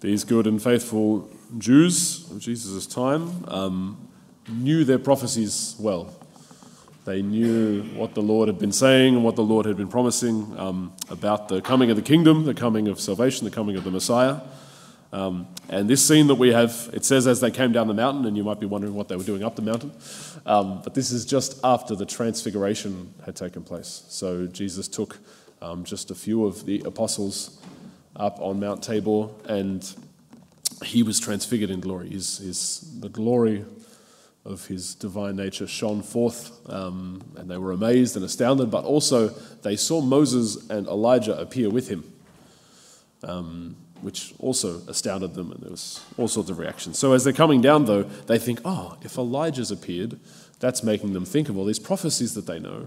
these good and faithful Jews of Jesus' time um, knew their prophecies well. They knew what the Lord had been saying and what the Lord had been promising um, about the coming of the kingdom, the coming of salvation, the coming of the Messiah. Um, and this scene that we have, it says as they came down the mountain, and you might be wondering what they were doing up the mountain. Um, but this is just after the transfiguration had taken place. So Jesus took um, just a few of the apostles up on Mount Tabor, and he was transfigured in glory. His, his, the glory of his divine nature shone forth, um, and they were amazed and astounded, but also they saw Moses and Elijah appear with him. Um, which also astounded them, and there was all sorts of reactions. So as they're coming down, though, they think, oh, if Elijah's appeared, that's making them think of all these prophecies that they know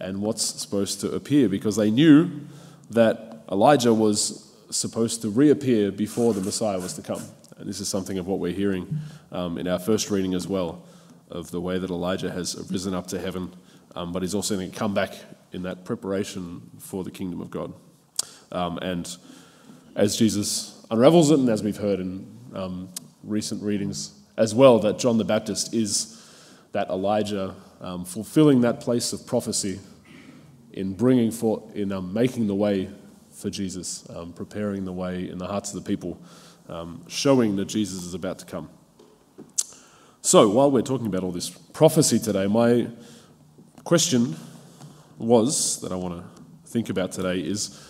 and what's supposed to appear, because they knew that Elijah was supposed to reappear before the Messiah was to come. And this is something of what we're hearing um, in our first reading as well, of the way that Elijah has risen up to heaven, um, but he's also going to come back in that preparation for the kingdom of God. Um, and as Jesus unravels it, and as we've heard in um, recent readings as well, that John the Baptist is that Elijah um, fulfilling that place of prophecy in bringing for, in um, making the way for Jesus, um, preparing the way in the hearts of the people, um, showing that Jesus is about to come. So, while we're talking about all this prophecy today, my question was that I want to think about today is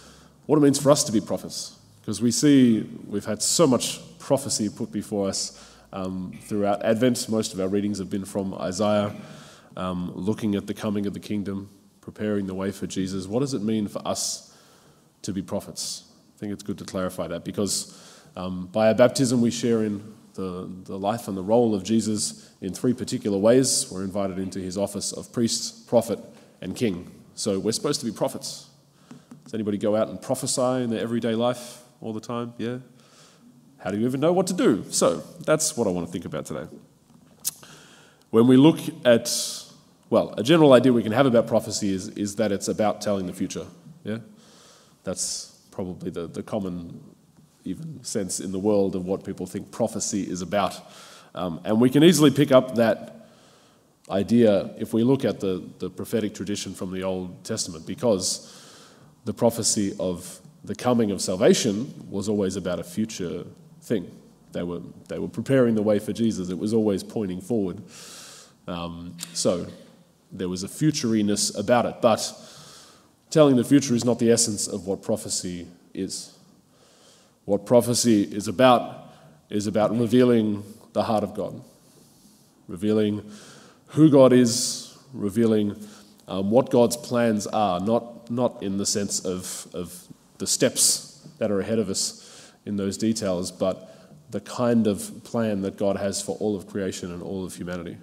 what it means for us to be prophets. Because we see we've had so much prophecy put before us um, throughout Advent. Most of our readings have been from Isaiah, um, looking at the coming of the kingdom, preparing the way for Jesus. What does it mean for us to be prophets? I think it's good to clarify that because um, by our baptism we share in the, the life and the role of Jesus in three particular ways. We're invited into his office of priest, prophet, and king. So we're supposed to be prophets. Does anybody go out and prophesy in their everyday life? all the time? Yeah? How do you even know what to do? So, that's what I want to think about today. When we look at, well, a general idea we can have about prophecy is, is that it's about telling the future. Yeah? That's probably the, the common even sense in the world of what people think prophecy is about. Um, and we can easily pick up that idea if we look at the, the prophetic tradition from the Old Testament, because the prophecy of the coming of salvation was always about a future thing. They were, they were preparing the way for Jesus, it was always pointing forward. Um, so there was a futuriness about it. But telling the future is not the essence of what prophecy is. What prophecy is about is about revealing the heart of God, revealing who God is, revealing um, what God's plans are, not, not in the sense of, of the steps that are ahead of us in those details, but the kind of plan that God has for all of creation and all of humanity.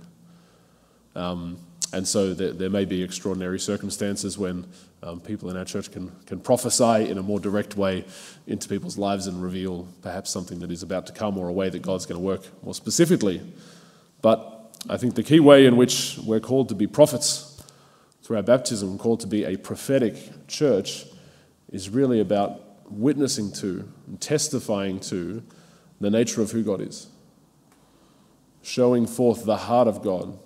Um, and so there, there, may be extraordinary circumstances when um, people in our church can, can prophesy in a more direct way into people's lives and reveal perhaps something that is about to come or a way that God's going to work more specifically. But I think the key way in which we're called to be prophets through our baptism, called to be a prophetic church, is really about witnessing to and testifying to the nature of who God is, showing forth the heart of God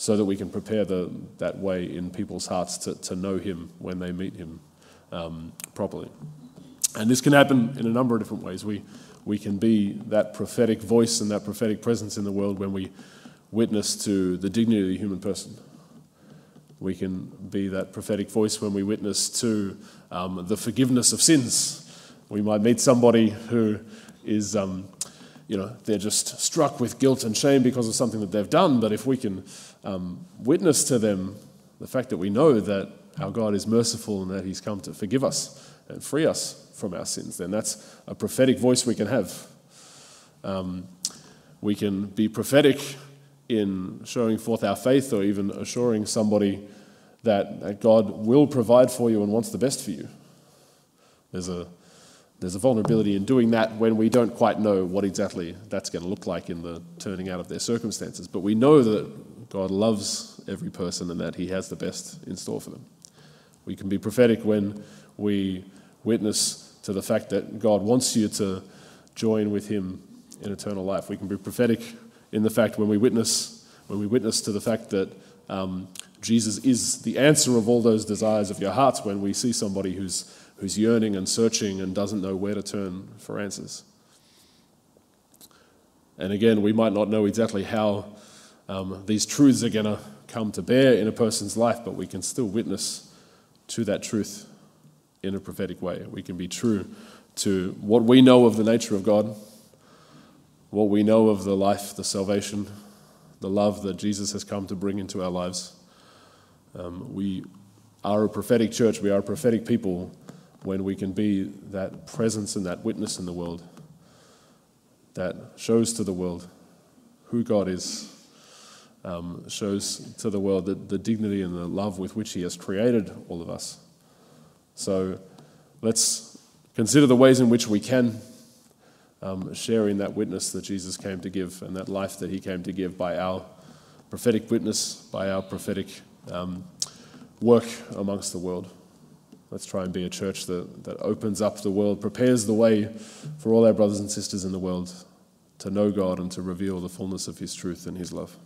so that we can prepare the, that way in people's hearts to, to know Him when they meet Him um, properly. And this can happen in a number of different ways. We, we can be that prophetic voice and that prophetic presence in the world when we witness to the dignity of the human person we can be that prophetic voice when we witness to um, the forgiveness of sins. We might meet somebody who is, um, you know, they're just struck with guilt and shame because of something that they've done. But if we can um, witness to them the fact that we know that our God is merciful and that He's come to forgive us and free us from our sins, then that's a prophetic voice we can have. Um, we can be prophetic in showing forth our faith or even assuring somebody that, that God will provide for you and wants the best for you. There's a, there's a vulnerability in doing that when we don't quite know what exactly that's going to look like in the turning out of their circumstances. But we know that God loves every person and that He has the best in store for them. We can be prophetic when we witness to the fact that God wants you to join with Him in eternal life. We can be prophetic in the fact when we witness, when we witness to the fact that um, Jesus is the answer of all those desires of your hearts. When we see somebody who's who's yearning and searching and doesn't know where to turn for answers. And again, we might not know exactly how um, these truths are going to come to bear in a person's life, but we can still witness to that truth in a prophetic way. We can be true to what we know of the nature of God, what we know of the life, the salvation, the love that Jesus has come to bring into our lives. Um, we are a prophetic church, we are a prophetic people when we can be that presence and that witness in the world that shows to the world who God is, um, shows to the world the, the dignity and the love with which He has created all of us. So let's consider the ways in which we can um, share in that witness that Jesus came to give and that life that He came to give by our prophetic witness, by our prophetic um, work amongst the world. Let's try and be a church that, that opens up the world, prepares the way for all our brothers and sisters in the world to know God and to reveal the fullness of His truth and His love.